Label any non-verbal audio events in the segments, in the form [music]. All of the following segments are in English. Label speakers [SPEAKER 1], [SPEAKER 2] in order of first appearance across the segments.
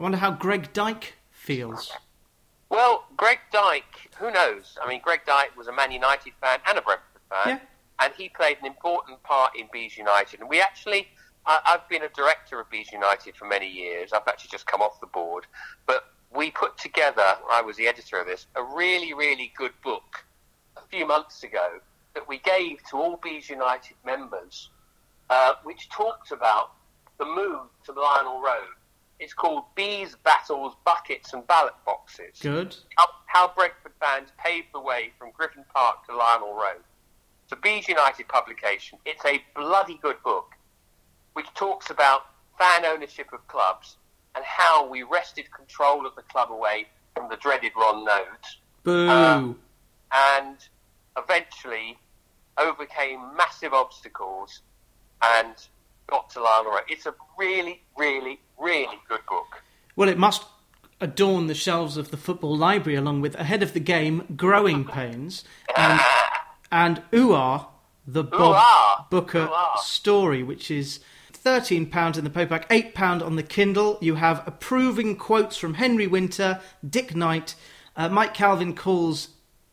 [SPEAKER 1] I wonder how Greg Dyke feels.
[SPEAKER 2] Well, Greg Dyke, who knows? I mean, Greg Dyke was a Man United fan and a Brentford fan,
[SPEAKER 1] Yeah.
[SPEAKER 2] and he played an important part in Bees United. And we actually, I, I've been a director of Bees United for many years. I've actually just come off the board, but we put together. I was the editor of this. A really, really good book a few months ago that we gave to all Bees United members, uh, which talked about the move to Lionel Road. It's called Bees, Battles, Buckets and Ballot Boxes
[SPEAKER 1] Good.
[SPEAKER 2] how, how Brentford fans paved the way from Griffin Park to Lionel Road. It's a Bees United publication. It's a bloody good book, which talks about fan ownership of clubs and how we wrested control of the club away from the dreaded Ron Noades
[SPEAKER 1] Boo.
[SPEAKER 2] Um, and eventually overcame massive obstacles and got to Lionel. It's a really, really, really good book.
[SPEAKER 1] well, it must adorn the shelves of the football library along with Ahead of the Game, Growing Pains, and, and Ooh-Ah, the Bob
[SPEAKER 2] Ooh-Ah.
[SPEAKER 1] Booker
[SPEAKER 2] Ooh-Ah.
[SPEAKER 1] story, which is £13 in the paperback, £8 on the Kindle. You have approving quotes from Henry Winter, Dick Knight. Uh, Mike Calvin calls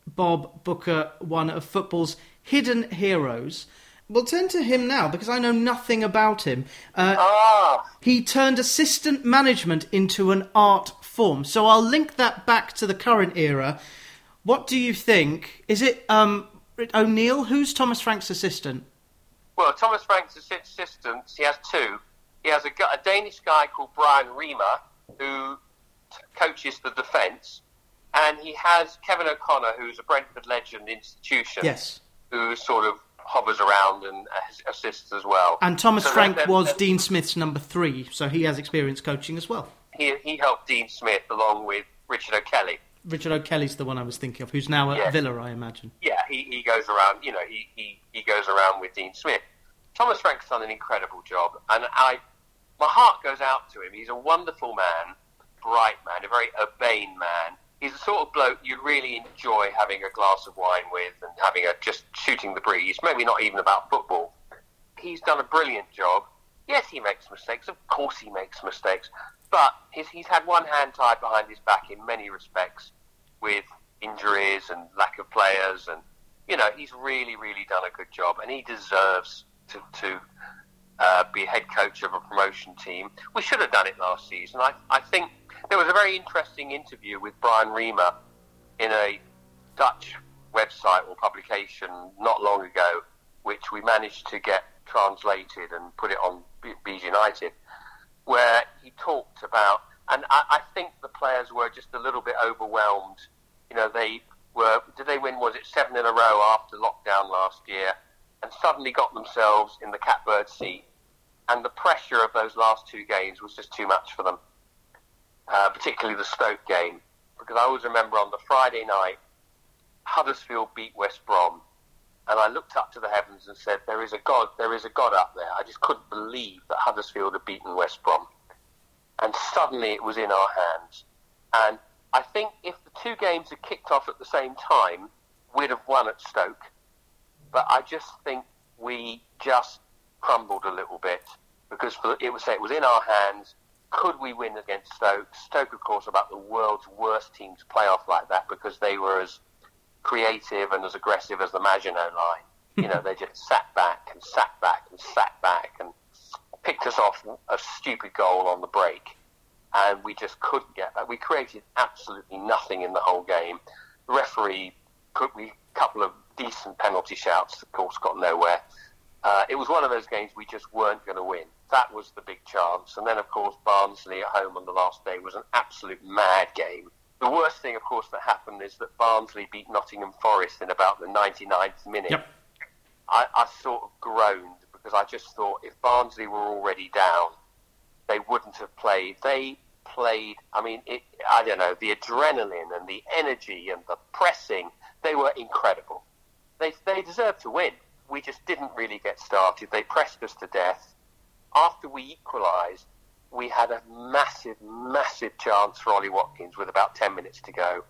[SPEAKER 1] Bob Booker one of football's hidden heroes. We'll turn to him now because I know nothing about him. Uh,
[SPEAKER 2] Ah,
[SPEAKER 1] he turned assistant management into an art form. So I'll link that back to the current era. What do you think? Is it um, O'Neill? Who's Thomas Frank's assistant?
[SPEAKER 2] Well, Thomas Frank's assi- assistants, he has two. He has a, a Danish guy called Brian Riemer, who t- coaches the defence, and he has Kevin O'Connor, who's a Brentford legend institution,
[SPEAKER 1] Yes.
[SPEAKER 2] who sort of hovers around and assists as well.
[SPEAKER 1] And Thomas
[SPEAKER 2] So
[SPEAKER 1] Frank was Dean Smith's number three, so he has experience coaching as well.
[SPEAKER 2] He, he helped Dean Smith along with Richard O'Kelly.
[SPEAKER 1] Richard O'Kelly's the one I was thinking of, who's now at
[SPEAKER 2] Yeah.
[SPEAKER 1] Villa, I imagine.
[SPEAKER 2] yeah, he, he goes around, you know, he, he, he goes around with Dean Smith. Thomas Frank's done an incredible job, and I, my heart goes out to him. He's a wonderful man, bright man, a very urbane man. He's the sort of bloke you'd really enjoy having a glass of wine with and having a just shooting the breeze. Maybe not even about football. He's done a brilliant job. Yes, he makes mistakes. Of course, he makes mistakes. But he's, he's had one hand tied behind his back in many respects with injuries and lack of players. And, you know, he's really, really done a good job. And he deserves to, to uh, be head coach of a promotion team. We should have done it last season. I, I think there was a very interesting interview with Brian Riemer in a Dutch website or publication not long ago, which we managed to get translated and put it on Bees United, where he talked about, and I, I think the players were just a little bit overwhelmed. You know, they were, did they win, was it seven in a row after lockdown last year, and suddenly got themselves in the catbird seat, and the pressure of those last two games was just too much for them, uh, particularly the Stoke game, because I always remember on the Friday night, Huddersfield beat West Brom, and I looked up to the heavens and said, "There is a God. There is a God up there." I just couldn't believe that Huddersfield had beaten West Brom, and suddenly it was in our hands. And I think if the two games had kicked off at the same time, we'd have won at Stoke. But I just think we just crumbled a little bit because for, it was it was in our hands. Could we win against Stoke? Stoke, of course, about the world's worst team to play off like that because they were as creative and as aggressive as the Maginot line. You know, [laughs] they just sat back and sat back and sat back and picked us off a stupid goal on the break, and we just couldn't get that. We created absolutely nothing in the whole game. The referee put we a couple of decent penalty shouts, of course, got nowhere. Uh, it was one of those games we just weren't going to win. That was the big chance. And then, of course, Barnsley at home on the last day was an absolute mad game. The worst thing, of course, that happened is that Barnsley beat Nottingham Forest in about the 99th minute.
[SPEAKER 1] Yep.
[SPEAKER 2] I, I sort of groaned because I just thought if Barnsley were already down, they wouldn't have played. They played, I mean, it, I don't know, the adrenaline and the energy and the pressing, they were incredible. They, they deserved to win. We just didn't really get started. They pressed us to death. After we equalised, we had a massive, massive chance for Ollie Watkins with about 10 minutes to go.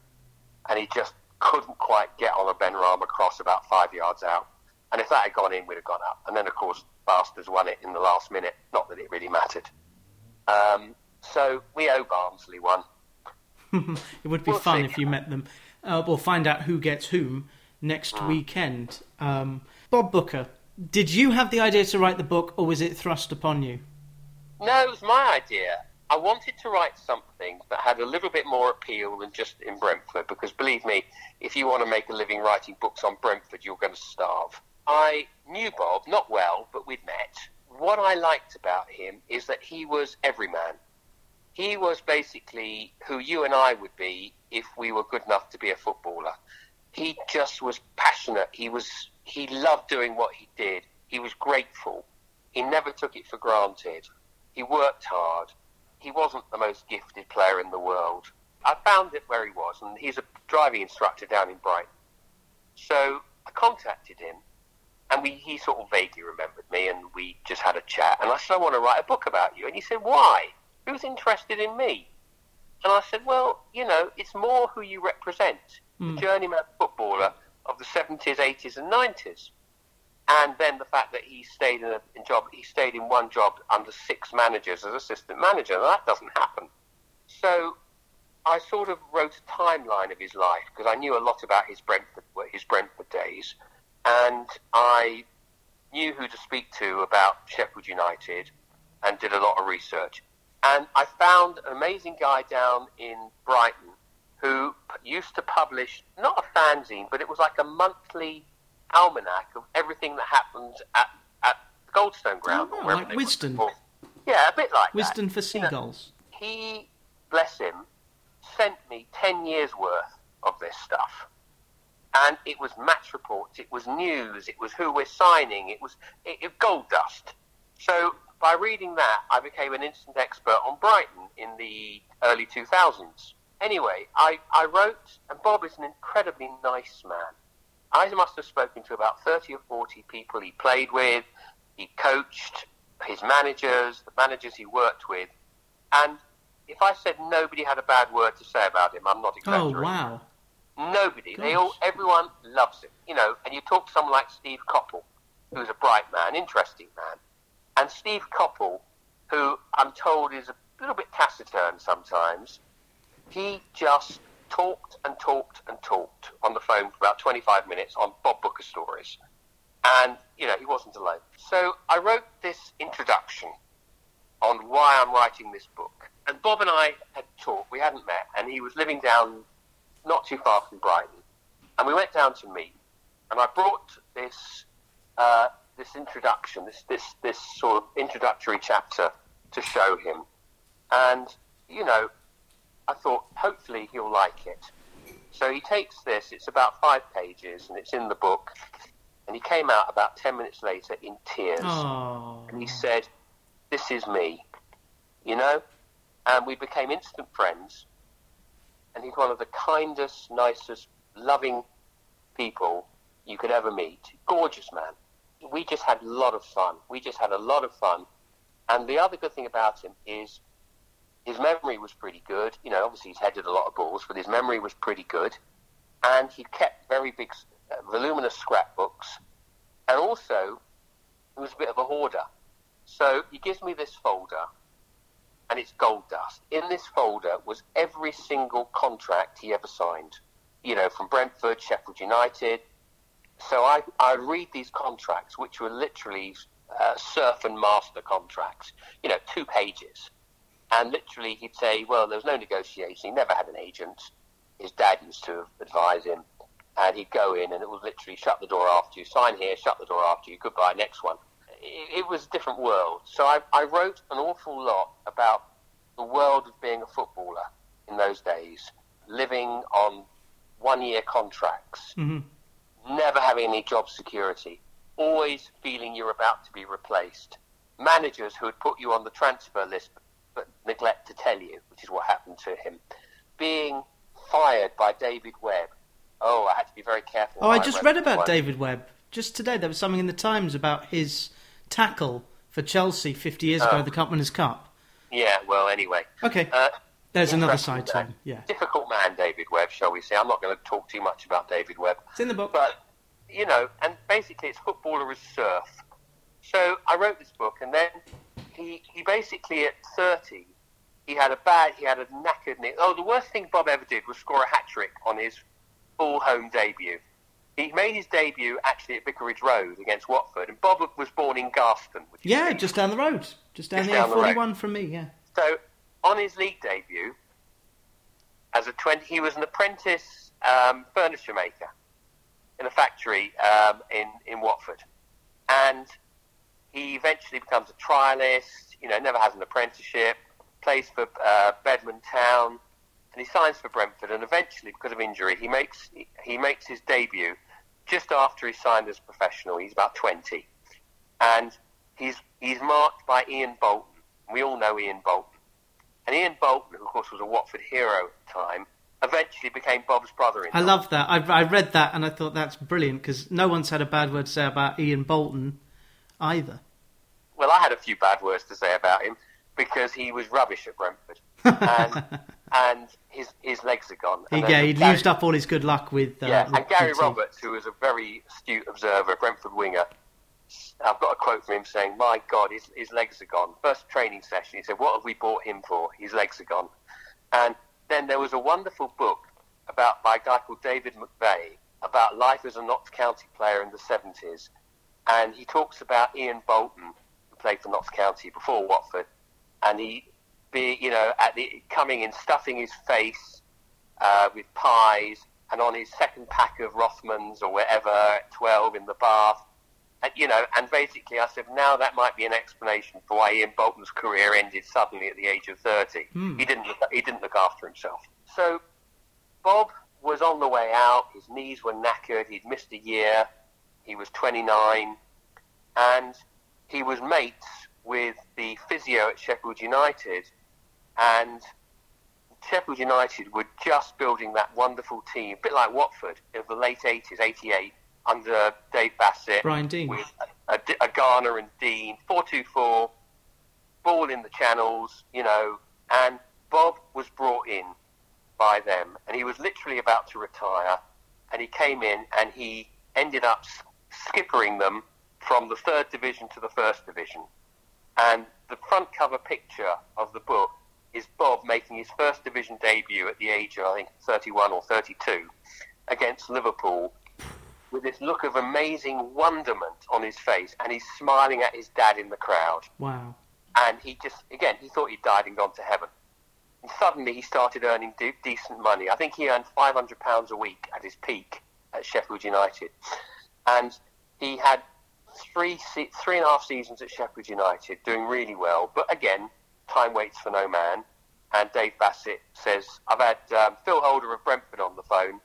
[SPEAKER 2] And he just couldn't quite get on a Benrahma cross about five yards out. And if that had gone in, we'd have gone up. And then, of course, Bastards won it in the last minute. Not that it really mattered. Um, So we owe Barnsley one. [laughs]
[SPEAKER 1] it would be
[SPEAKER 2] We'll
[SPEAKER 1] fun
[SPEAKER 2] see.
[SPEAKER 1] if you met them. Uh, we'll find out who gets whom next
[SPEAKER 2] Hmm.
[SPEAKER 1] weekend. Um, Bob Booker, did you have the idea to write the book, or was it thrust upon you?
[SPEAKER 2] No, it was my idea. I wanted to write something that had a little bit more appeal than just in Brentford, because believe me, if you want to make a living writing books on Brentford, you're going to starve. I knew Bob, not well, but we'd met. What I liked about him is that he was everyman. He was basically who you and I would be if we were good enough to be a footballer. He just was passionate. He was he loved doing what he did. He was grateful. He never took it for granted. He worked hard. He wasn't the most gifted player in the world. I found it where he was, and he's a driving instructor down in Brighton. So I contacted him, and we, he sort of vaguely remembered me, and we just had a chat. And I said, I want to write a book about you. And he said, Why? Who's interested in me? And I said, Well, you know, it's more who you represent, the hmm. journeyman footballer of the 70s, 80s, and 90s. And then the fact that he stayed in a in job, he stayed in one job under six managers as assistant manager. That doesn't happen. So I sort of wrote a timeline of his life because I knew a lot about his Brentford his Brentford days, and I knew who to speak to about Sheffield United, and did a lot of research. And I found an amazing guy down in Brighton who p- used to publish not a fanzine, but it was like a monthly almanac of everything that happened at at Goldstone Ground.
[SPEAKER 1] Oh, like Wisden.
[SPEAKER 2] Yeah, a bit like that
[SPEAKER 1] Wisden for
[SPEAKER 2] You know,
[SPEAKER 1] seagulls.
[SPEAKER 2] he, bless him, sent me 10 years worth of this stuff. And it was match reports, it was news, it was who we're signing, it was it, it, gold dust. So by reading that, I became an instant expert on Brighton in the early 2000s. Anyway, I, I wrote, and Bob is an incredibly nice man. I must have spoken to about 30 or 40 people he played with, he coached, his managers, the managers he worked with. And if I said nobody had a bad word to say about him, I'm not exaggerating.
[SPEAKER 1] Oh,
[SPEAKER 2] exaggerating.
[SPEAKER 1] wow.
[SPEAKER 2] Nobody. They all, everyone loves him. You know, and you talk to someone like Steve Coppell, who's a bright man, interesting man, and Steve Coppell, who I'm told is a little bit taciturn sometimes. He just talked and talked and talked on the phone for about 25 minutes on Bob Booker stories, and you know he wasn't alone. So I wrote this introduction on why I'm writing this book. And Bob and I had talked. We hadn't met, and he was living down not too far from Brighton. And we went down to meet, and I brought this uh, this introduction, this this this sort of introductory chapter to show him. And you know, I thought hopefully he'll like it. So he takes this. It's about five pages, and it's in the book. And he came out about ten minutes later in tears
[SPEAKER 1] Oh.
[SPEAKER 2] and he said, "This is me," you know, and we became instant friends. And he's one of the kindest, nicest, loving people you could ever meet. Gorgeous man. We just had a lot of fun. We just had a lot of fun. And the other good thing about him is his memory was pretty good. You know, obviously he's headed a lot of balls, but his memory was pretty good. And he kept very big, uh, voluminous scrapbooks. And also, he was a bit of a hoarder. So he gives me this folder, and it's gold dust. In this folder was every single contract he ever signed. You know, from Brentford, Sheffield United. So I I read these contracts, which were literally uh, serf and master contracts. You know, two pages, and literally he'd say, "Well, there was no negotiation. He never had an agent. His dad used to advise him." And he'd go in, and it was literally shut the door after you, sign here, shut the door after you, goodbye, next one it, it was a different world. So I, I wrote an awful lot about the world of being a footballer in those days, living on one year contracts,
[SPEAKER 1] hmm
[SPEAKER 2] never having any job security, always feeling you're about to be replaced, managers who would put you on the transfer list but neglect to tell you, which is what happened to him, being fired by David Webb. Oh, I had to be very careful.
[SPEAKER 1] Oh, I just read about
[SPEAKER 2] one.
[SPEAKER 1] David Webb. Just today, there was something in the Times about his tackle for Chelsea 50 years ago,
[SPEAKER 2] Oh.
[SPEAKER 1] the Cup Winners' Cup.
[SPEAKER 2] Yeah, well, anyway.
[SPEAKER 1] Okay,
[SPEAKER 2] Uh,
[SPEAKER 1] there's another side to him. Yeah,
[SPEAKER 2] difficult man, David Webb, shall we say. I'm not going to talk too much about David Webb.
[SPEAKER 1] it's in the book.
[SPEAKER 2] But, you know, and basically it's footballer as serf. So I wrote this book, and then he, he basically, at 30, he had a bad, he had a knackered knee. Oh, the worst thing Bob ever did was score a hat trick on his full home debut. He made his debut actually at Vicarage Road against Watford, and Bob was born in Garston. Which
[SPEAKER 1] Yeah, just down the road. Just down
[SPEAKER 2] Just
[SPEAKER 1] the
[SPEAKER 2] down the road.
[SPEAKER 1] A41 from me, yeah.
[SPEAKER 2] So on his league debut, as a twenty, he was an apprentice um, furniture maker in a factory um, in in Watford, and he eventually becomes a trialist. You know, never has an apprenticeship. Plays for uh, Bedman Town, and he signs for Brentford. And eventually, because of injury, he makes he, makes his debut just after he signed as a professional. He's about twenty, and he's he's marked by Ian Bolton. We all know Ian Bolton. And Ian Bolton, who of course was a Watford hero at the time, eventually became Bob's brother-in-law.
[SPEAKER 1] I love that. I, I read that and I thought that's brilliant because no one's had a bad word to say about Ian Bolton either.
[SPEAKER 2] Well, I had a few bad words to say about him because he was rubbish at Brentford, and, [laughs] and his his legs are gone.
[SPEAKER 1] He, yeah, he'd
[SPEAKER 2] Gary-
[SPEAKER 1] used up all his good luck with. Uh,
[SPEAKER 2] yeah,
[SPEAKER 1] with
[SPEAKER 2] and Gary Roberts, who was a very astute observer, Brentford winger. I've got a quote from him saying, "My God, his, his legs are gone." First training session, he said, "What have we bought him for? His legs are gone." And then there was a wonderful book about by a guy called David McVay about life as a Notts County player in the seventies, and he talks about Ian Bolton, played for Notts County before Watford, and he be you know at the coming in stuffing his face uh, with pies, and on his second pack of Rothmans or whatever, at 12 in the bath. And, you know, and basically I said, now that might be an explanation for why Ian Bolton's career ended suddenly at the age of 30. He didn't look, he didn't look after himself. So Bob was on the way out. His knees were knackered. He'd missed a year. He was 29. And he was mates with the physio at Sheffield United. And Sheffield United were just building that wonderful team, a bit like Watford of the late 80s, 88, under Dave Bassett.
[SPEAKER 1] Brian Deane.
[SPEAKER 2] With a, a, a Garner and Deane, 4-2-4, ball in the channels, you know, and Bob was brought in by them, and he was literally about to retire, and he came in and he ended up skippering them from the third division to the first division. And the front cover picture of the book is Bob making his first division debut at the age of, I think, 31 or 32 against Liverpool with this look of amazing wonderment on his face, and he's smiling at his dad in the crowd.
[SPEAKER 1] Wow.
[SPEAKER 2] And he just, again, he thought he'd died and gone to heaven. And suddenly he started earning de- decent money. I think he earned £500 a week at his peak at Sheffield United. And he had three, three and a half seasons at Sheffield United, doing really well. But again, time waits for no man. And Dave Bassett says, I've had um, Phil Holder of Brentford on the phone.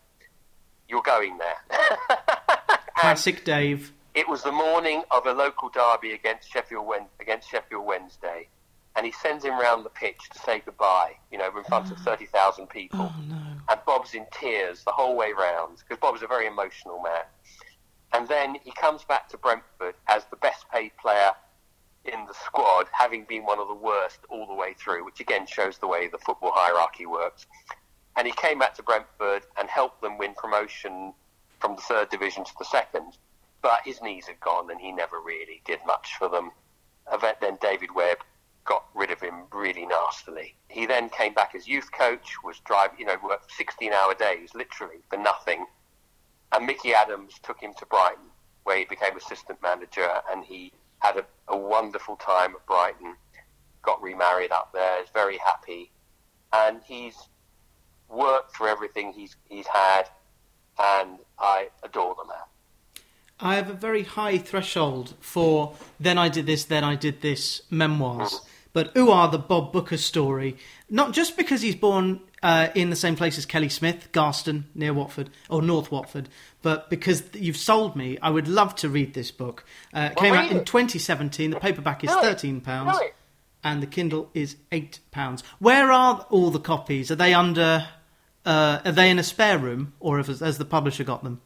[SPEAKER 2] You're going there. [laughs]
[SPEAKER 1] Classic Dave.
[SPEAKER 2] it was the morning of a local derby against Sheffield against Sheffield Wednesday, and he sends him round the pitch to say goodbye. You know, in front of thirty thousand people,
[SPEAKER 1] Oh no.
[SPEAKER 2] and Bob's in tears the whole way round because Bob's a very emotional man. And then he comes back to Brentford as the best paid player in the squad, having been one of the worst all the way through, which again shows the way the football hierarchy works. And he came back to Brentford and helped them win promotion from the third division to the second. But his knees had gone and he never really did much for them. Then David Webb got rid of him really nastily. He then came back as youth coach, was driving, you know, worked 16 hour days, literally, for nothing. And Mickey Adams took him to Brighton, where he became assistant manager, and he had a, a wonderful time at Brighton. Got remarried up there, is very happy, and he's worked for everything he's he's had, and I adore the man.
[SPEAKER 1] I have a very high threshold for then I did this, then I did this memoirs. Mm-hmm. But who are the Bob Booker story? Not just because he's born uh, in the same place as Kelly Smith, Garston, near Watford, or North Watford, but because you've sold me, I would love to read this book. Uh, it
[SPEAKER 2] Well,
[SPEAKER 1] came out in 2017. The paperback is
[SPEAKER 2] Do
[SPEAKER 1] £13,
[SPEAKER 2] Do
[SPEAKER 1] and the Kindle is £8. Where are all the copies? Are they under. Uh, are they in a spare room, or has, has the publisher got them?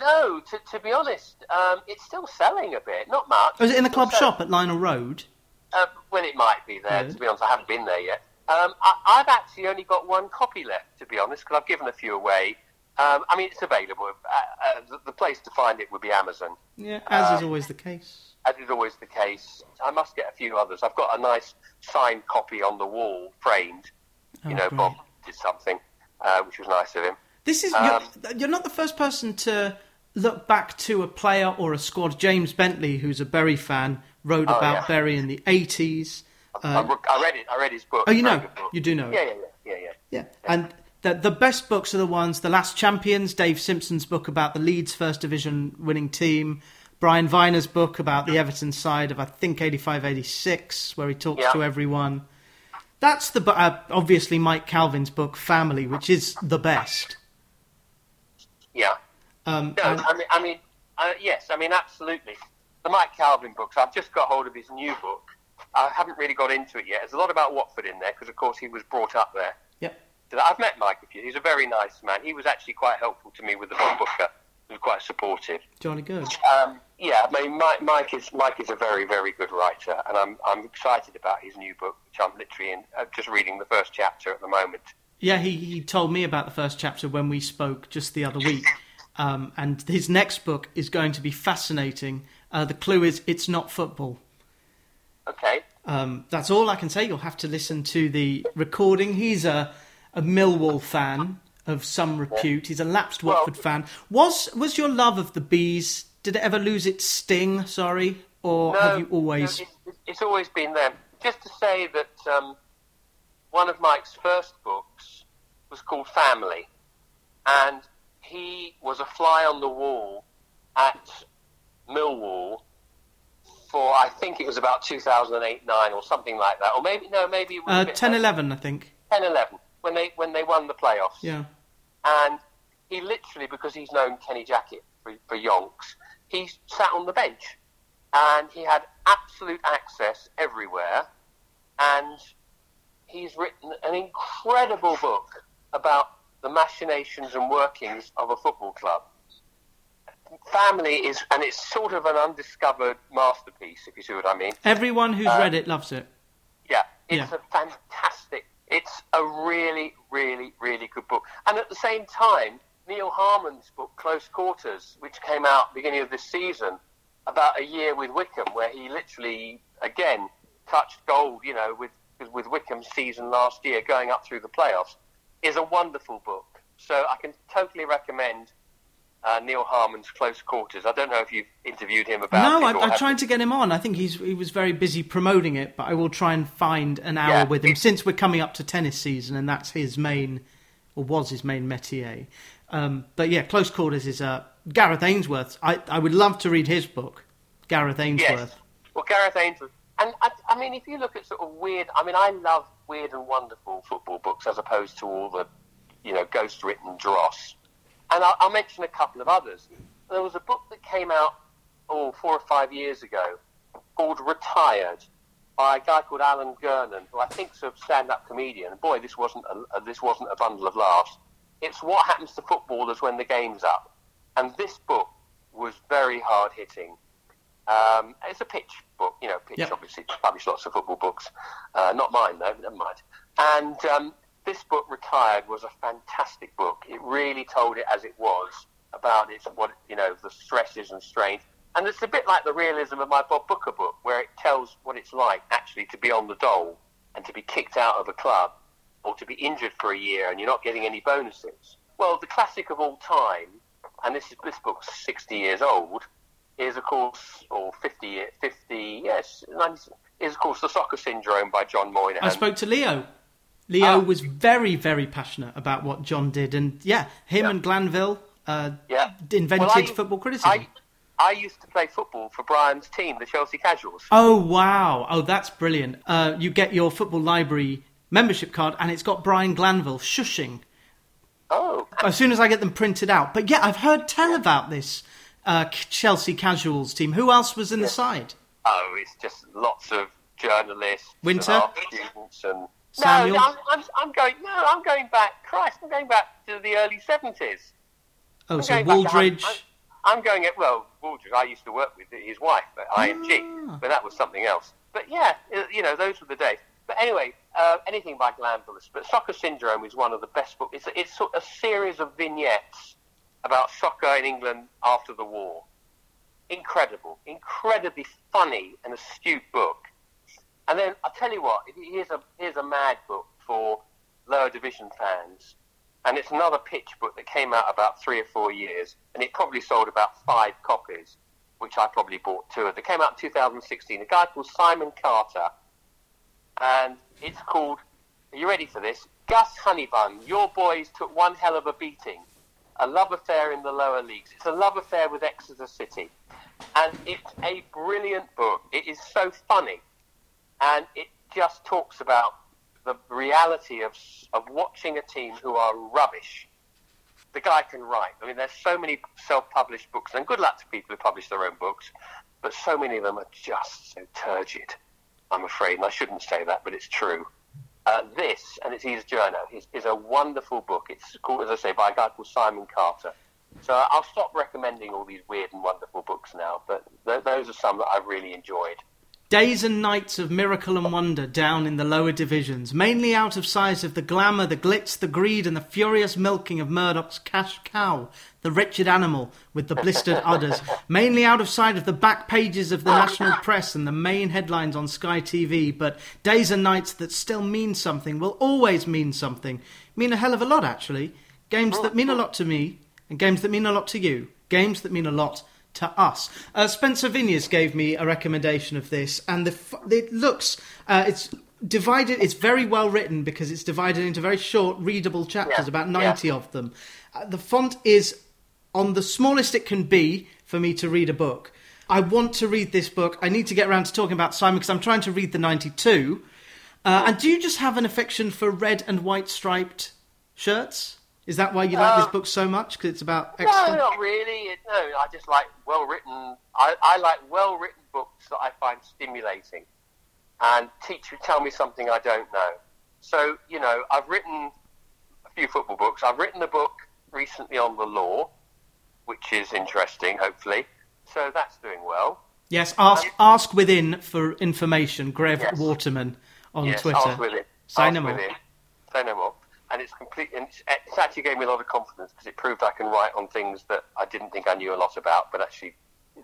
[SPEAKER 2] No, to, to be honest, um, it's still selling a bit, not much.
[SPEAKER 1] Or is it in the club
[SPEAKER 2] selling.
[SPEAKER 1] shop at Lionel Road?
[SPEAKER 2] Uh, well, it might be there.
[SPEAKER 1] Yeah.
[SPEAKER 2] To be honest, I haven't been there yet. Um, I, I've actually only got one copy left, to be honest, because I've given a few away. Um, I mean, it's available. Uh, uh, the, the place to find it would be Amazon,
[SPEAKER 1] Yeah, as is
[SPEAKER 2] Um,
[SPEAKER 1] always the case.
[SPEAKER 2] as is always the case. I must get a few others. I've got a nice signed copy on the wall, framed. You
[SPEAKER 1] Oh,
[SPEAKER 2] know,
[SPEAKER 1] great.
[SPEAKER 2] Bob did something, uh, which was nice of him.
[SPEAKER 1] This is
[SPEAKER 2] Um,
[SPEAKER 1] you're, you're not the first person to look back to a player or a squad. James Bentley, who's a Bury fan, wrote
[SPEAKER 2] Oh,
[SPEAKER 1] about
[SPEAKER 2] yeah.
[SPEAKER 1] Bury in the eighties.
[SPEAKER 2] I, I read it. I read his book.
[SPEAKER 1] oh, you know, you do know.
[SPEAKER 2] Yeah, yeah, yeah, yeah, yeah.
[SPEAKER 1] Yeah, and the the best books are the ones: The Last Champions, Dave Simpson's book about the Leeds First Division winning team, Brian Viner's book about the Everton side of I think 85-86, where he talks to everyone. That's the uh, obviously Mike Calvin's book Family, which is the best.
[SPEAKER 2] Yeah.
[SPEAKER 1] Um,
[SPEAKER 2] No, I mean, I mean, uh, yes, I mean, absolutely. The Mike Calvin books. I've just got hold of his new book. I haven't really got into it yet. There's a lot about Watford in there because, of course, he was brought up there.
[SPEAKER 1] yep.
[SPEAKER 2] So I've met Mike a few. He's a very nice man. He was actually quite helpful to me with the Booker. He was quite supportive.
[SPEAKER 1] Jolly good.
[SPEAKER 2] Um, yeah, I mean, Mike, Mike is Mike is a very, very good writer, and I'm I'm excited about his new book, which I'm literally in, uh, just reading the first chapter at the moment.
[SPEAKER 1] Yeah, he, he told me about the first chapter when we spoke just the other week. [laughs] Um, and his next book is going to be fascinating. Uh, the clue is it's not football.
[SPEAKER 2] Okay.
[SPEAKER 1] Um, that's all I can say. You'll have to listen to the recording. He's a, a Millwall fan of some repute. He's a lapsed
[SPEAKER 2] Well-
[SPEAKER 1] Watford fan. Was was your love of the bees? Did it ever lose its sting? Sorry, or
[SPEAKER 2] No,
[SPEAKER 1] have you always?
[SPEAKER 2] no, it's, it's always been them. Just to say that um, one of Mike's first books was called Family, and he was a fly on the wall at Millwall for I think it was about 2008 9 or something like that, or maybe no, maybe it was
[SPEAKER 1] Uh, 10
[SPEAKER 2] later.
[SPEAKER 1] 11, I think.
[SPEAKER 2] 10 11 when they when they won the playoffs
[SPEAKER 1] Yeah.
[SPEAKER 2] and he literally, because he's known Kenny Jackett for, for yonks, he sat on the bench, and he had absolute access everywhere, and he's written an incredible book about the machinations and workings of a football club. Family is, and it's sort of an undiscovered masterpiece, if you see what I mean.
[SPEAKER 1] Everyone who's
[SPEAKER 2] Uh,
[SPEAKER 1] read it loves it.
[SPEAKER 2] Yeah, it's
[SPEAKER 1] Yeah.
[SPEAKER 2] a fantastic. It's a really, really, really good book. And at the same time, Neil Harman's book Close Quarters, which came out beginning of this season, about a year with Wycombe, where he literally again touched gold. You know, with with Wycombe's season last year, going up through the playoffs, is a wonderful book. So I can totally recommend. Uh, Neil Harman's Close Quarters. I don't know if you've interviewed him about
[SPEAKER 1] No,
[SPEAKER 2] it.
[SPEAKER 1] I, I tried to get him on. I think he's he was very busy promoting it, but I will try and find an hour
[SPEAKER 2] Yeah,
[SPEAKER 1] with him since we're coming up to tennis season, and that's his main or was his main métier. Um, but yeah, Close Quarters is uh, Gareth Ainsworth. I I would love to read his book, Gareth Ainsworth.
[SPEAKER 2] Yes. Well, Gareth Ainsworth. And I, I mean, if you look at sort of weird, I mean, I love weird and wonderful football books as opposed to all the, you know, ghost written dross. And I'll, I'll mention a couple of others. There was a book that came out, oh, four or five years ago called Retired by a guy called Alan Gernon, who I think's a stand-up comedian. Boy, this wasn't a, this wasn't a bundle of laughs. It's what happens to footballers when the game's up. And this book was very hard-hitting. Um, it's a pitch book, you know, pitch
[SPEAKER 1] Yep.
[SPEAKER 2] obviously published lots of football books. Uh, not mine though, never mind. And um, this book, Retired, was a fantastic book. It really told it as it was about its what you know the stresses and strains. And it's a bit like the realism of my Bob Booker book, where it tells what it's like actually to be on the dole and to be kicked out of a club or to be injured for a year and you're not getting any bonuses. Well, the classic of all time, and this is this book's 60 years old, is of course, or 50, year- 50 yes, 90, is of course the soccer syndrome by John Moynihan.
[SPEAKER 1] I spoke to Leo. Leo
[SPEAKER 2] Ah.
[SPEAKER 1] was very very passionate about what John did, and yeah, him
[SPEAKER 2] Yeah.
[SPEAKER 1] and Glanville uh,
[SPEAKER 2] Yeah.
[SPEAKER 1] invented
[SPEAKER 2] Well, I-
[SPEAKER 1] football criticism.
[SPEAKER 2] I, I used to play football for Brian's team, the Chelsea Casuals.
[SPEAKER 1] Oh wow! Oh, that's brilliant. Uh, you get your football library membership card, and it's got Brian Glanville shushing
[SPEAKER 2] Oh,
[SPEAKER 1] as soon as I get them printed out. But yeah, I've heard tell about this uh, Chelsea Casuals team. Who else was in the side?
[SPEAKER 2] oh, it's just lots of journalists,
[SPEAKER 1] Winter?
[SPEAKER 2] and art students, and
[SPEAKER 1] Samuel?
[SPEAKER 2] no, I'm, I'm, I'm going. No, I'm going back. Christ, I'm going back to the early seventies.
[SPEAKER 1] Oh, so
[SPEAKER 2] going back to-
[SPEAKER 1] Waldridge.
[SPEAKER 2] I'm, I'm going at well, Waldridge. I used to work with his wife at IMG,
[SPEAKER 1] Ah.
[SPEAKER 2] but that was something else. But yeah, uh, you know, those were the days. But anyway, uh, anything by Glenn But Soccer Syndrome is one of the best books. It's, it's sort of a series of vignettes about soccer in England after the war. Incredible, incredibly funny and astute book. And then I'll tell you what, here's a, here's a mad book for lower division fans. And it's another pitch book that came out about three or four years, and it probably sold about five copies, which I probably bought two of. It came out in 2016. A guy called Simon Carter, and it's called. Are you ready for this? Gus Honeybun. Your boys took one hell of a beating. A love affair in the lower leagues. It's a love affair with Exeter City, and it's a brilliant book. It is so funny, and it just talks about the reality of, of watching a team who are rubbish. The guy can write. I mean, there's so many self-published books, and good luck to people who publish their own books, but so many of them are just so turgid. I'm afraid, and I shouldn't say that, but it's true. Uh, this, and it's his journal, is, is a wonderful book. It's called, as I say, by a guy called Simon Carter. So I'll stop recommending all these weird and wonderful books now, but th- those are some that I've really enjoyed.
[SPEAKER 1] Days and nights of miracle and wonder down in the lower divisions, mainly out of sight of the glamour, the glitz, the greed, and the furious milking of Murdoch's cash cow, the wretched animal with the blistered udders, mainly out of sight of the back pages of the national press and the main headlines on Sky TV, but days and nights that still mean something, will always mean something, mean a hell of a lot actually. Games that mean a lot to me, and games that mean a lot to you, games that mean a lot to us. Uh, Spencer Vineyards gave me a recommendation of this, and the it looks uh, it's divided. It's very well written because it's divided into very short, readable chapters,
[SPEAKER 2] Yeah,
[SPEAKER 1] about ninety of them. Uh, the font is on the smallest it can be for me to read a book. I want to read this book. I need to get around to talking about Simon because I'm trying to read the ninety-two. Uh, and do you just have an affection for red and white striped shirts? Is that why you like this
[SPEAKER 2] Uh,
[SPEAKER 1] book so much? Because it's about
[SPEAKER 2] No,
[SPEAKER 1] excellent.
[SPEAKER 2] not really. It- No, I just like well written. I, I like well written books that I find stimulating and teach you, tell me something I don't know. So you know, I've written a few football books. I've written a book recently on the law, which is interesting. Hopefully, so that's doing well.
[SPEAKER 1] Yes, ask ask within for information. Grev
[SPEAKER 2] Yes.
[SPEAKER 1] Waterman on
[SPEAKER 2] yes,
[SPEAKER 1] Twitter.
[SPEAKER 2] ask with it.
[SPEAKER 1] Say
[SPEAKER 2] Ask
[SPEAKER 1] no more.
[SPEAKER 2] with it. Say no more. And it's complete. And it's, it's actually gave me a lot of confidence because it proved I can write on things that I didn't think I knew a lot about, but actually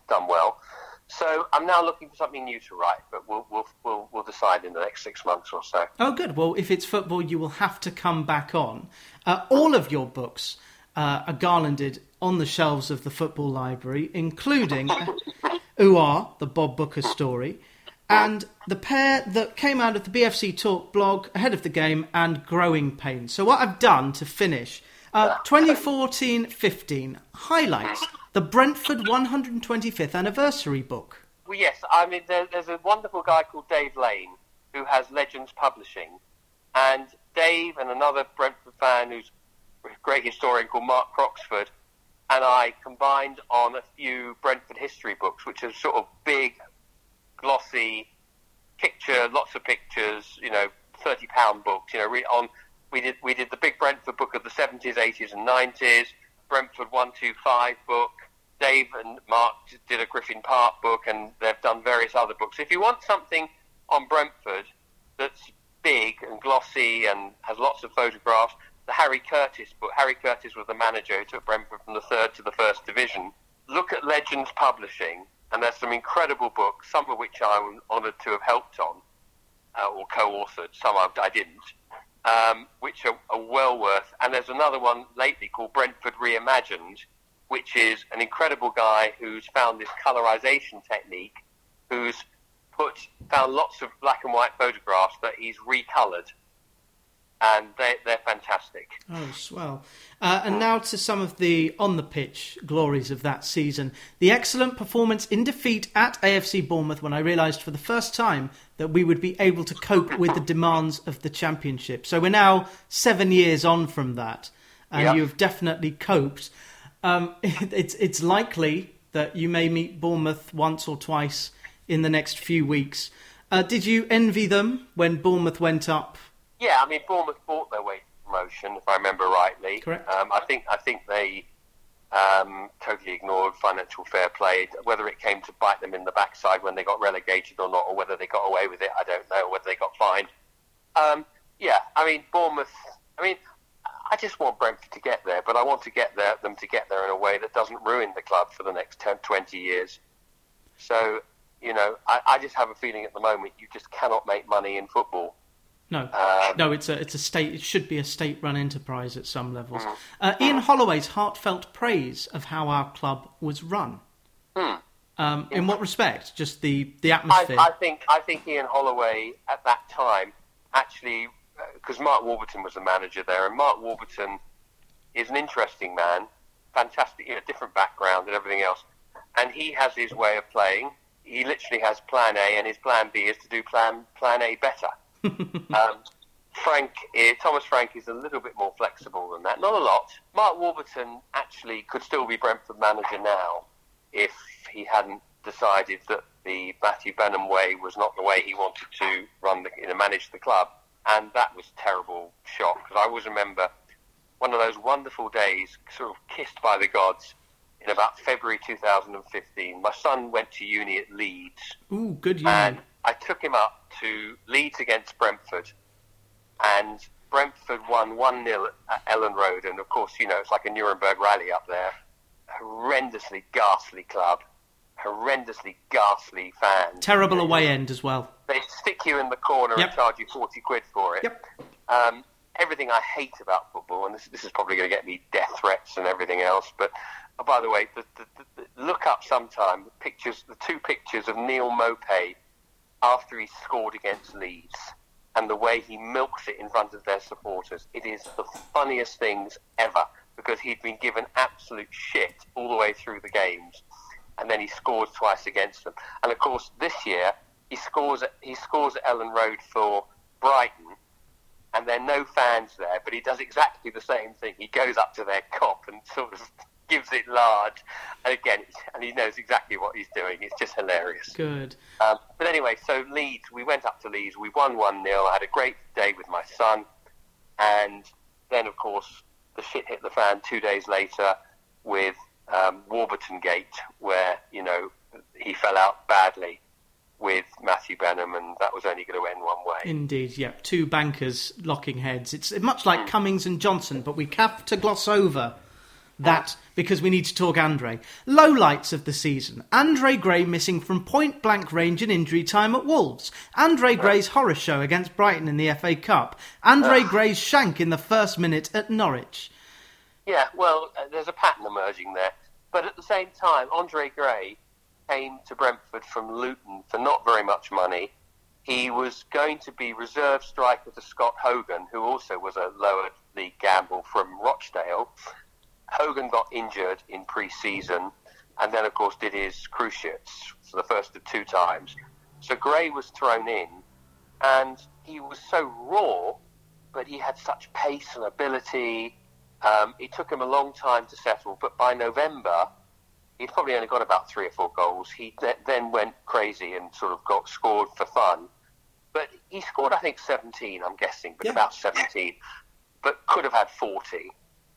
[SPEAKER 2] done well. So I'm now looking for something new to write, but we'll we'll we'll, we'll decide in the next six months or so.
[SPEAKER 1] Oh, good. Well, if it's football, you will have to come back on. Uh, all of your books uh, are garlanded on the shelves of the football library, including [laughs] Ooh, Ah, the Bob Booker story, and the pair that came out of the BFC Talk blog ahead of the game and Growing Pains. So, what I've done to finish uh, 2014 15 highlights the Brentford 125th anniversary book.
[SPEAKER 2] Well, yes, I mean there, there's a wonderful guy called Dave Lane who has Legends Publishing, and Dave and another Brentford fan who's a great historian called Mark Croxford and I combined on a few Brentford history books, which are sort of big, glossy, picture, lots of pictures, you know, thirty pound books. You know, re- on we did we did the big Brentford book of the seventies, eighties, and nineties. Brentford one two five book. Dave and Mark did a Griffin Park book, and they've done various other books. If you want something on Brentford that's big and glossy and has lots of photographs, the Harry Curtis book. Harry Curtis was the manager who took Brentford from the third to the first division. Look at Legends Publishing, and there's some incredible books, some of which I'm honoured to have helped on uh, or co-authored. Some I, I didn't, um, which are, are well worth. And there's another one lately called Brentford Reimagined, which is an incredible guy who's found this colorization technique, who's put found lots of black and white photographs that he's recolored, and they, they're fantastic.
[SPEAKER 1] Oh, swell. Uh, and now to some of the on the pitch glories of that season. The excellent performance in defeat at AFC Bournemouth when I realised for the first time that we would be able to cope with the demands of the Championship. So we're now seven years on from that, and
[SPEAKER 2] Yeah.
[SPEAKER 1] you've definitely coped. Um, [laughs] it's, it's likely that you may meet Bournemouth once or twice in the next few weeks. Uh, did you envy them when Bournemouth went up?
[SPEAKER 2] Yeah, I mean Bournemouth bought their way to promotion, if I remember rightly.
[SPEAKER 1] Correct.
[SPEAKER 2] Um, I think I think they um, totally ignored financial fair play. Whether it came to bite them in the backside when they got relegated or not, or whether they got away with it, I don't know. Whether they got fined, Um, yeah, I mean Bournemouth. I mean, I just want Brentford to get there, but I want to get there, them to get there in a way that doesn't ruin the club for the next 10, 20 years. So, you know, I, I just have a feeling at the moment you just cannot make money in football.
[SPEAKER 1] No,
[SPEAKER 2] Um,
[SPEAKER 1] no, it's a it's a state. It should be a state-run enterprise at some levels.
[SPEAKER 2] Mm.
[SPEAKER 1] Uh, Ian Holloway's heartfelt praise of how our club was run.
[SPEAKER 2] Hmm.
[SPEAKER 1] Um, in what respect? Just the the
[SPEAKER 2] I,
[SPEAKER 1] atmosphere.
[SPEAKER 2] I think I think Ian Holloway at that time actually because Mark Warburton was the manager there, and Mark Warburton is an interesting man, fantastic, you know, different background and everything else, and he has his way of playing. He literally has Plan A, and his Plan B is to do Plan Plan A better. Um, Frank, eh, Thomas Frank is a little bit more flexible than that, not a lot. Mark Warburton actually could still be Brentford manager now if he hadn't decided that the Matthew Benham way was not the way he wanted to run the, you know, manage the club, and that was a terrible shock because I always remember one of those wonderful days, sort of kissed by the gods, in about February 2015. My son went to uni at Leeds,
[SPEAKER 1] Ooh, good union.
[SPEAKER 2] I took him up to Leeds against Brentford, and Brentford won 1 0 at Elland Road. And of course, you know, it's like a Nuremberg rally up there. Horrendously ghastly club, horrendously ghastly fans.
[SPEAKER 1] Terrible away end as well.
[SPEAKER 2] They stick you in the corner
[SPEAKER 1] Yep.
[SPEAKER 2] and charge you 40 quid for it.
[SPEAKER 1] Yep.
[SPEAKER 2] Um, everything I hate about football, and this, this is probably going to get me death threats and everything else. But oh, by the way, the, the, the, look up sometime the pictures, the two pictures of Neal Maupay after he scored against Leeds, and the way he milks it in front of their supporters. It is the funniest things ever because he'd been given absolute shit all the way through the games, and then he scores twice against them. And of course, this year he scores he scores at Elland Road for Brighton and there are no fans there, but he does exactly the same thing. He goes up to their Kop and sort of gives it large, and again, and he knows exactly what he's doing. It's just hilarious.
[SPEAKER 1] Good.
[SPEAKER 2] Um, but anyway, so Leeds, we went up to Leeds, we won 1 0. I had a great day with my son, and then, of course, the shit hit the fan two days later with um, Warburton Gate, where, you know, he fell out badly with Matthew Benham, and that was only going to end one way.
[SPEAKER 1] Indeed, yeah. Two bankers locking heads. It's much like
[SPEAKER 2] Hmm.
[SPEAKER 1] Cummings and Johnson, but we have to gloss over that because we need to talk Andre. Low lights of the season. Andre Gray missing from point blank range in injury time at Wolves. Andre Gray's horror show against Brighton in the FA Cup. Andre Gray's shank in the first minute at Norwich.
[SPEAKER 2] Yeah, well, uh, there's a pattern emerging there. But at the same time, Andre Gray came to Brentford from Luton for not very much money. He was going to be reserve striker to Scott Hogan, who also was a lower league gamble from Rochdale. Hogan got injured in pre-season, and then, of course, did his cruciates for the first of two times. So Gray was thrown in, and he was so raw, but he had such pace and ability. Um, it took him a long time to settle, but by November, he'd probably only got about three or four goals. He th- then went crazy and sort of got scored for fun. But he scored, I think, 17, I'm guessing, but
[SPEAKER 1] Yeah.
[SPEAKER 2] about 17, but could have had 40.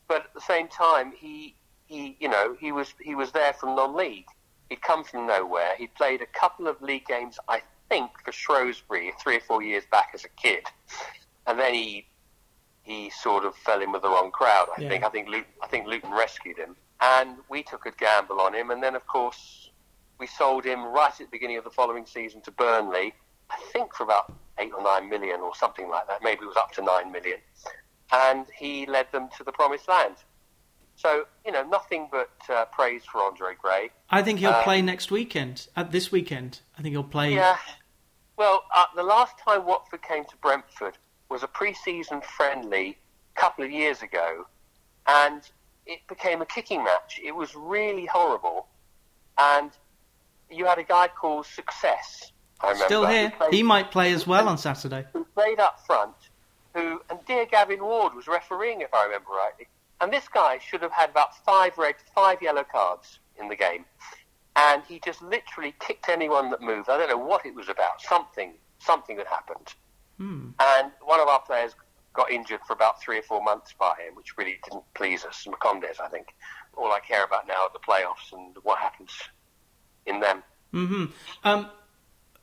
[SPEAKER 2] But at the same time, he, he, you know, he was, he was there from non-league. He'd come from nowhere. He'd played a couple of league games, I think, for Shrewsbury three or four years back as a kid. And then he he sort of fell in with the wrong crowd. I
[SPEAKER 1] Yeah.
[SPEAKER 2] think. I think Luton, I think Luton rescued him, and we took a gamble on him. And then, of course, we sold him right at the beginning of the following season to Burnley. I think for about eight or nine million or something like that. Maybe it was up to nine million, and he led them to the promised land. So you know, nothing but uh, praise for Andre Gray.
[SPEAKER 1] I think he'll
[SPEAKER 2] Uh,
[SPEAKER 1] play next weekend. At this weekend, I think he'll play.
[SPEAKER 2] Yeah. Well, uh, the last time Watford came to Brentford was a pre-season friendly a couple of years ago, and it became a kicking match. It was really horrible, and you had a guy called Success. I remember
[SPEAKER 1] Still here.
[SPEAKER 2] played-
[SPEAKER 1] He might play as well on Saturday.
[SPEAKER 2] who played up front, who and dear Gavin Ward was refereeing, if I remember rightly. And this guy should have had about five red, five yellow cards in the game, and he just literally kicked anyone that moved. I don't know what it was about. Something, something had happened, and one of our players got injured for about three or four months by him, which really didn't please us. Macondes, I think. All I care about now are the playoffs and what happens in them.
[SPEAKER 1] Mm um,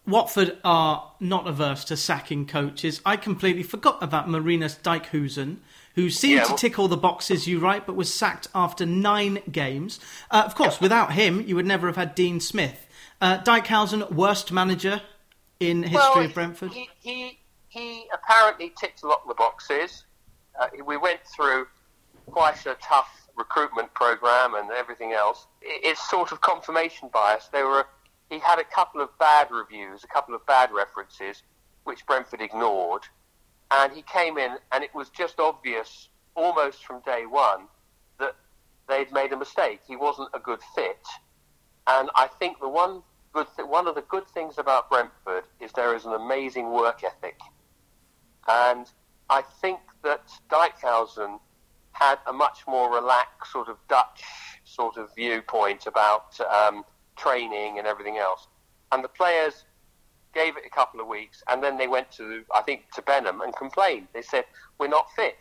[SPEAKER 1] Watford are not averse to sacking coaches. I completely forgot about Marinus Dijkhuizen, who seemed
[SPEAKER 2] Yeah,
[SPEAKER 1] to tick all the boxes, you write, but was sacked after nine games. Uh, of course, without him, you would never have had Dean Smith. Uh, worst manager in history
[SPEAKER 2] well,
[SPEAKER 1] of Brentford.
[SPEAKER 2] He, he, he apparently ticked a lot of the boxes. Uh, we went through quite a tough recruitment program and everything else. It's sort of confirmation bias. There were he had a couple of bad reviews, a couple of bad references, which Brentford ignored, and he came in, and it was just obvious, almost from day one, that they'd made a mistake. He wasn't a good fit, and I think the one good th- one of the good things about Brentford is there is an amazing work ethic, and I think that Dijkhuizen had a much more relaxed sort of Dutch sort of viewpoint about um, training and everything else, and the players gave it a couple of weeks, and then they went to I think to Benham and complained. They said we're not fit.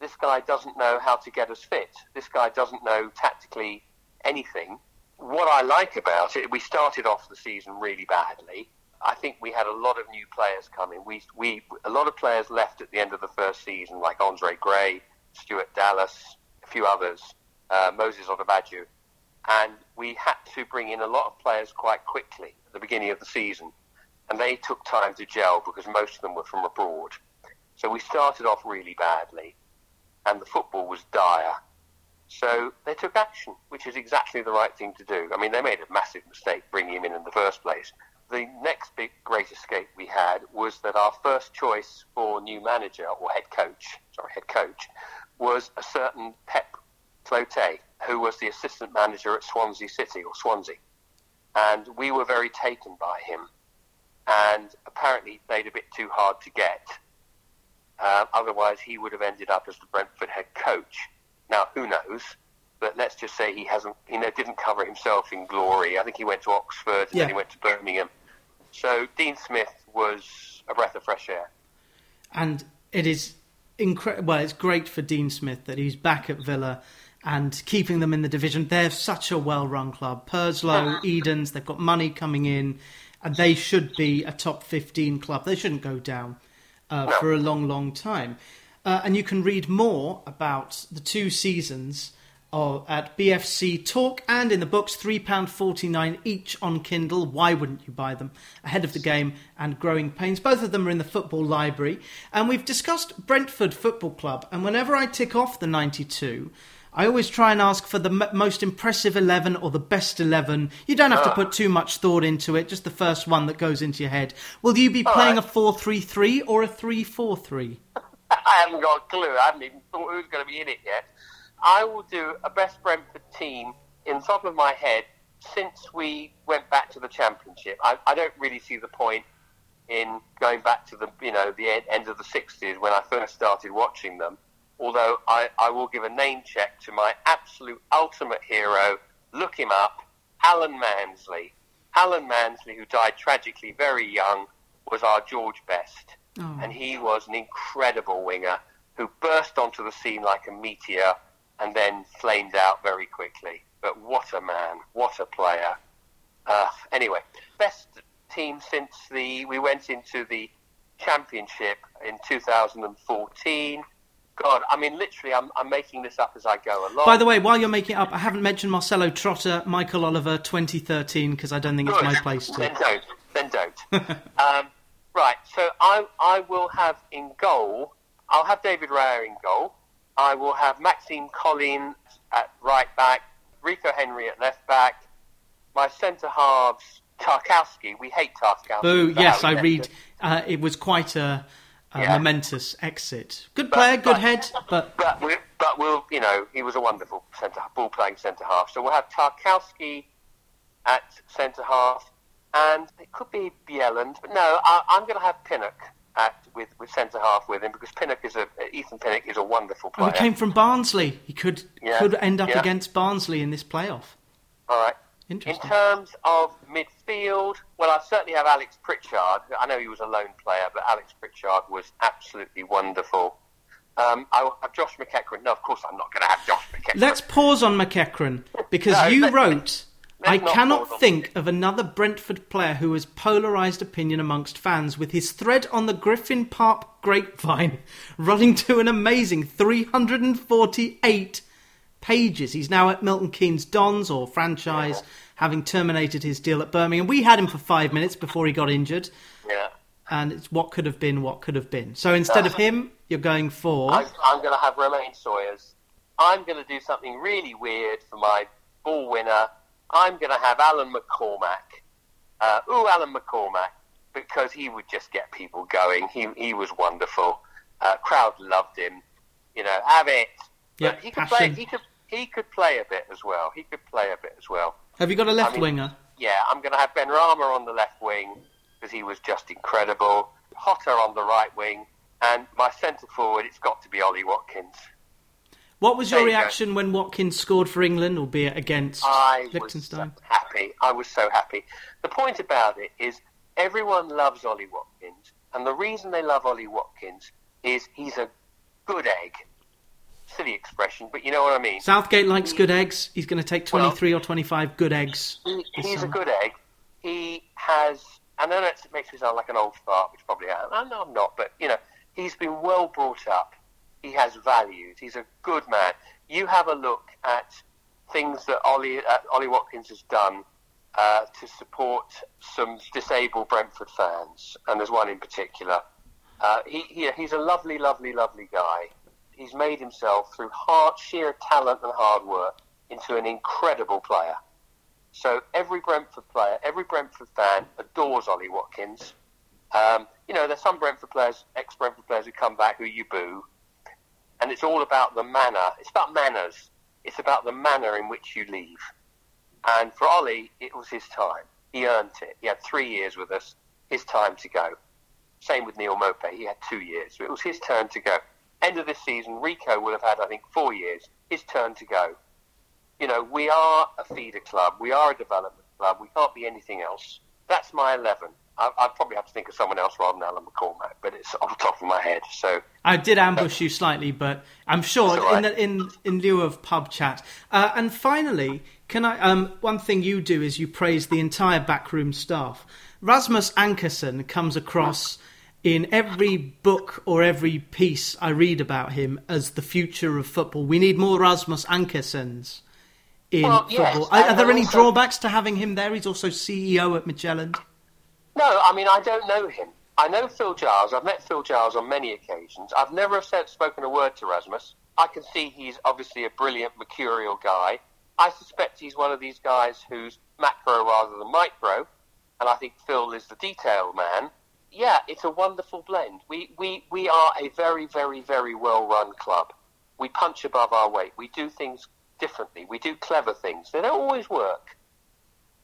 [SPEAKER 2] This guy doesn't know how to get us fit. This guy doesn't know tactically anything. What I like about it, we started off the season really badly. I think we had a lot of new players coming. We, we, a lot of players left at the end of the first season, like Andre Gray, Stuart Dallas, a few others, uh, Moses Odubajo, and we had to bring in a lot of players quite quickly at the beginning of the season, and they took time to gel because most of them were from abroad. So we started off really badly, and the football was dire. So they took action, which is exactly the right thing to do. I mean, they made a massive mistake bringing him in in the first place. The next big great escape we had was that our first choice for new manager or head coach, sorry, head coach, was a certain Pep Clotet, who was the assistant manager at Swansea City or Swansea. And we were very taken by him. And apparently played a bit too hard to get. Uh, otherwise, he would have ended up as the Brentford head coach. Now, who knows? But let's just say he hasn't, you know, didn't cover himself in glory. I think he went to Oxford and
[SPEAKER 1] Yeah.
[SPEAKER 2] then he went to Birmingham. So Dean Smith was a breath of fresh air.
[SPEAKER 1] and it is incredible. Well, it's great for Dean Smith that he's back at Villa and keeping them in the division. They're such a well-run club. Purslow, Edens, they've got money coming in, and they should be a top fifteen club. They shouldn't go down uh, for a long, long time. Uh, and you can read more about the two seasons of, at BFC Talk and in the books, £3.49 each on Kindle. Why wouldn't you buy them? Ahead of the game and Growing Pains. Both of them are in the football library. And we've discussed Brentford Football Club. And whenever I tick off the 92, I always try and ask for the m- most impressive 11 or the best 11. You don't have to ah. put too much thought into it, just the first one that goes into your head. Will you be playing
[SPEAKER 2] right.
[SPEAKER 1] a 4 3 3 or a 3 4 3? [laughs]
[SPEAKER 2] I haven't got a clue. I haven't even thought who's going to be in it yet. I will do a best Brentford team in the top of my head since we went back to the championship. I, I don't really see the point in going back to the you know the end, end of the 60s when I first started watching them. Although I, I will give a name check to my absolute ultimate hero. Look him up, Alan Mansley. Alan Mansley, who died tragically very young, was our George Best
[SPEAKER 1] Oh.
[SPEAKER 2] and he was an incredible winger who burst onto the scene like a meteor and then flamed out very quickly. But what a man, what a player. Uh, anyway, best team since the we went into the championship in 2014. God, I mean, literally, I'm, I'm making this up as I go along.
[SPEAKER 1] By the way, while you're making it up, I haven't mentioned Marcello Trotta, Michael Oliver 2013, because I don't think it's my place to.
[SPEAKER 2] Then don't. Then don't. [laughs] um, right. So I I will have in goal. I'll have David Raya in goal. I will have Maxime Colin at right back. Rico Henry at left back. My centre halves Tarkowski. We hate Tarkowski. For
[SPEAKER 1] yes, I read. Uh, it was quite a, a
[SPEAKER 2] Yeah.
[SPEAKER 1] momentous exit. Good
[SPEAKER 2] But-
[SPEAKER 1] player, good
[SPEAKER 2] but-
[SPEAKER 1] head, but
[SPEAKER 2] But we, but we'll, you know, he was a wonderful centre ball playing centre half. So we'll have Tarkowski at centre half, and it could be Bjelland, but no, I, I'm going to have Pinnock at with with centre half with him because Pinnock is a Ethan Pinnock is a wonderful player.
[SPEAKER 1] he came from Barnsley. He could
[SPEAKER 2] Yeah,
[SPEAKER 1] could end up
[SPEAKER 2] yeah.
[SPEAKER 1] against Barnsley in this playoff.
[SPEAKER 2] All right. In terms of midfield, well, I certainly have Alex Pritchard. I know he was a loan player, but Alex Pritchard was absolutely wonderful. Um, I have Josh McEachran. No, of course I'm not going to have Josh McEachran.
[SPEAKER 1] Let's pause on McEachran because [laughs]
[SPEAKER 2] No,
[SPEAKER 1] you wrote I cannot think of another Brentford player who has polarised opinion amongst fans with his thread on the Griffin Park grapevine [laughs] running to an amazing 348 pages. He's now at Milton Keynes Dons or franchise, having terminated his deal at Birmingham. We had him for five minutes before he got injured,
[SPEAKER 2] Yeah.
[SPEAKER 1] and it's what could have been, what could have been. So instead of him, you're going for.
[SPEAKER 2] I'm, I'm going to have Romaine Sawyers. I'm going to do something really weird for my ball winner. I'm going to have Alan McCormack. Uh, ooh, Alan McCormack, because he would just get people going. He he was wonderful. Uh, crowd loved him. You know, have it.
[SPEAKER 1] Yeah,
[SPEAKER 2] he could play. He could he could play a bit as well. He could play a bit as well.
[SPEAKER 1] Have you got a left
[SPEAKER 2] I mean-
[SPEAKER 1] winger?
[SPEAKER 2] Yeah, I'm going to have Benrahma on the left wing because he was just incredible. Potter on the right wing, and my centre forward. It's got to be Ollie Watkins.
[SPEAKER 1] What was your
[SPEAKER 2] There you
[SPEAKER 1] reaction when Watkins scored for England, albeit against
[SPEAKER 2] I was so happy. I was so happy. The point about it is everyone loves Ollie Watkins, and the reason they love Ollie Watkins is he's a good egg. Silly expression, but you know what I mean.
[SPEAKER 1] Southgate likes good eggs. He's going to take 23 or 25 good eggs.
[SPEAKER 2] He, he's a good egg. He has. I know that makes me sound like an old fart, which probably I am. No, I'm not. But you know, he's been well brought up. He has values. He's a good man. You have a look at things that Ollie uh, Ollie Watkins has done uh, to support some disabled Brentford fans, and there's one in particular. Uh, he, he he's a lovely, lovely, lovely guy. He's made himself through hard, sheer talent and hard work into an incredible player. So every Brentford player, every Brentford fan adores Ollie Watkins. Um, you know, there's some Brentford players, ex-Brentford players who come back who you boo, and it's all about the manner. It's about manners. It's about the manner in which you leave. And for Ollie, it was his time. He earned it. He had three years with us. His time to go. Same with Neal Maupay. He had two years. It was his turn to go. End of this season, Rico will have had, I think, four years. His turn to go. You know, we are a feeder club. We are a development club. We can't be anything else. That's my 11. I, I'd probably have to think of someone else rather than Alan McCormack, but it's off the top of my head. So,
[SPEAKER 1] I did ambush you slightly, but I'm sure
[SPEAKER 2] all
[SPEAKER 1] in, the, in in lieu of pub chat. Uh, and finally, can I? Um, one thing you do is you praise the entire backroom staff. Rasmus Ankersen comes across in every book or every piece I read about him as the future of football. We need more Rasmus Ankersens in
[SPEAKER 2] Well, yes,
[SPEAKER 1] football. Are, are there any
[SPEAKER 2] also-
[SPEAKER 1] drawbacks to having him there? He's also CEO at Midtjylland.
[SPEAKER 2] No, I mean I don't know him. I know Phil Giles. I've met Phil Giles on many occasions. I've never said spoken a word to Rasmus. I can see he's obviously a brilliant mercurial guy. I suspect he's one of these guys who's macro rather than micro, and I think Phil is the detail man. Yeah, it's a wonderful blend. We we, we are a very very very well run club. We punch above our weight. We do things differently. We do clever things. They don't always work.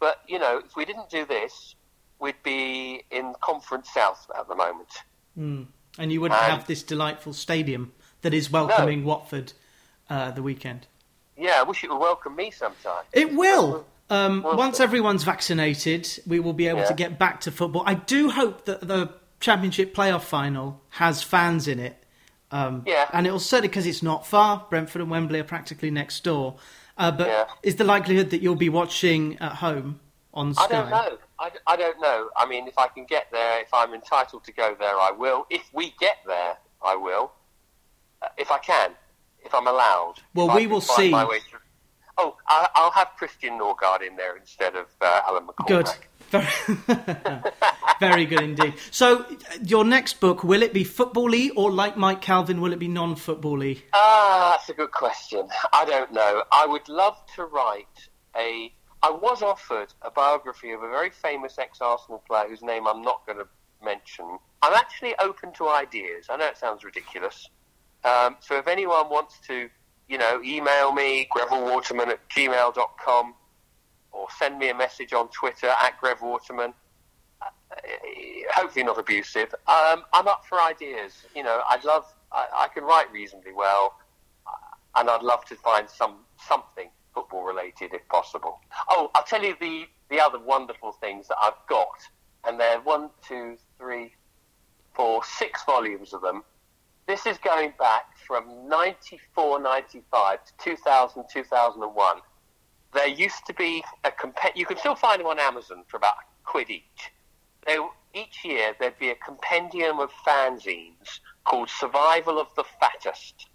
[SPEAKER 2] But, you know, if we didn't do this, we'd be in Conference South at the moment.
[SPEAKER 1] And you wouldn't
[SPEAKER 2] Um,
[SPEAKER 1] have this delightful stadium that is welcoming Watford uh, the weekend.
[SPEAKER 2] Yeah, I wish it would welcome me sometime.
[SPEAKER 1] It will. Um, once everyone's vaccinated, we will be able
[SPEAKER 2] Yeah.
[SPEAKER 1] to get back to football. I do hope that the Championship playoff final has fans in it. Um,
[SPEAKER 2] Yeah.
[SPEAKER 1] And it'll certainly, because it's not far, Brentford and Wembley are practically next door. Uh, but
[SPEAKER 2] Yeah.
[SPEAKER 1] is the likelihood that you'll be watching at home on Sky?
[SPEAKER 2] I don't know. I, I don't know. I mean, if I can get there, if I'm entitled to go there, I will. If we get there, I will. Uh, if I can. If I'm allowed.
[SPEAKER 1] Well,
[SPEAKER 2] If
[SPEAKER 1] we will see.
[SPEAKER 2] My way through. Oh, I, I'll have Christian Norgard in there instead of uh, Alan McCormack.
[SPEAKER 1] Good. Very, [laughs] very good indeed. So, your next book, will it be football-y or like Mike Calvin, will it be non-football-y?
[SPEAKER 2] Ah, that's a good question. I don't know. I would love to write a. I was offered a biography of a very famous ex-Arsenal player whose name I'm not going to mention. I'm actually open to ideas. I know it sounds ridiculous. Um, so if anyone wants to, you know, email me, grevillewaterman at gmail.com, or send me a message on Twitter at grevwaterman, uh, hopefully not abusive. Um, I'm up for ideas. You know, I'd love. I, I can write reasonably well, uh, and I'd love to find some something football related if possible. Oh, I'll tell you the the other wonderful things that I've got, and they're one, two, three, four, six volumes of them. This is going back from 94, 95 to 2000, 2001. there used to be a comp- you can still find them on Amazon for about a quid each. They, each year there'd be a compendium of fanzines called Survival of the Fattest.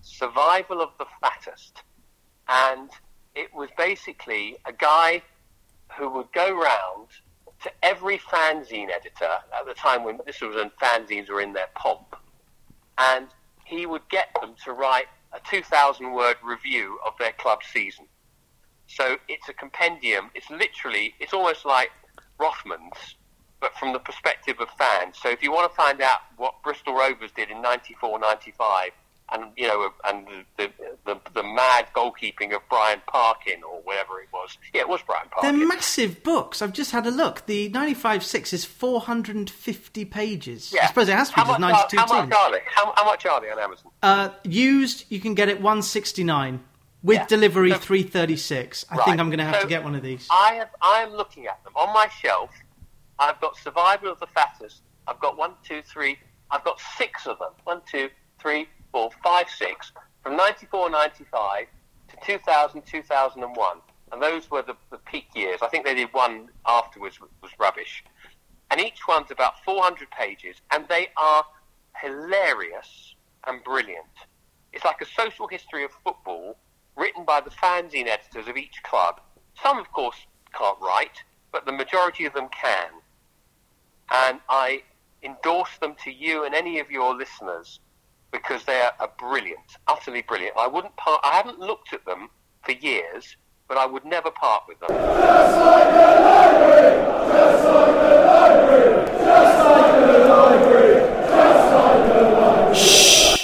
[SPEAKER 2] Survival of the Fattest. And it was basically a guy who would go round to every fanzine editor at the time when this was when fanzines were in their pomp, and he would get them to write a 2,000 word review of their club season. So it's a compendium. It's literally, it's almost like Rothman's, but from the perspective of fans. So if you want to find out what Bristol Rovers did in 94, 95, and you know, and the, the the, mad goalkeeping of Brian Parkin or whatever it was. Yeah, it was Brian Parkin.
[SPEAKER 1] They're massive books. I've just had a look. The 95.6 is 450 pages.
[SPEAKER 2] Yeah.
[SPEAKER 1] I suppose it has to be
[SPEAKER 2] how much,
[SPEAKER 1] 92
[SPEAKER 2] how much are they? How, how much are they on Amazon?
[SPEAKER 1] Uh, used, you can get it 169 with
[SPEAKER 2] Yeah.
[SPEAKER 1] delivery
[SPEAKER 2] So-
[SPEAKER 1] 336. I
[SPEAKER 2] Right.
[SPEAKER 1] think I'm going to have
[SPEAKER 2] So
[SPEAKER 1] to get one of these.
[SPEAKER 2] I have. I am looking at them on my shelf. I've got Survival of the Fattest. I've got one, two, three. I've got six of them. One, two, three, four, five, six. From 94, 95 to 2000, 2001. And those were the, the peak years. I think they did one afterwards was, was rubbish. And each one's about 400 pages, and they are hilarious and brilliant. It's like a social history of football written by the fanzine editors of each club. Some, of course, can't write, but the majority of them can. And I endorse them to you and any of your listeners because they are, brilliant, utterly brilliant. I wouldn't part. I haven't looked at them for years, but I would never part with them.
[SPEAKER 3] Shh.